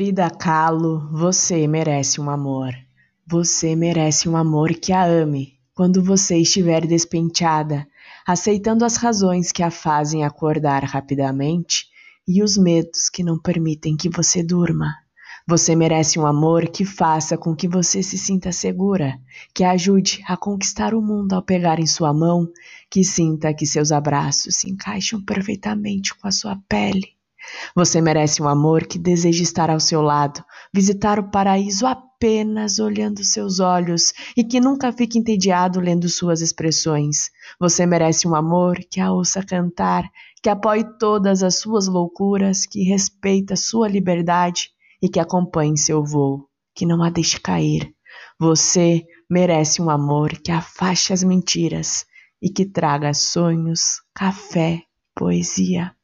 Frida Kahlo, você merece um amor. Você merece um amor que a ame quando você estiver despenteada, aceitando as razões que a fazem acordar rapidamente e os medos que não permitem que você durma. Você merece um amor que faça com que você se sinta segura, que ajude a conquistar o mundo ao pegar em sua mão, que sinta que seus abraços se encaixam perfeitamente com a sua pele. Você merece um amor que deseja estar ao seu lado, visitar o paraíso apenas olhando seus olhos e que nunca fique entediado lendo suas expressões. Você merece um amor que a ouça cantar, que apoie todas as suas loucuras, que respeita sua liberdade e que acompanhe seu voo, que não a deixe cair. Você merece um amor que afaste as mentiras e que traga sonhos, café, poesia.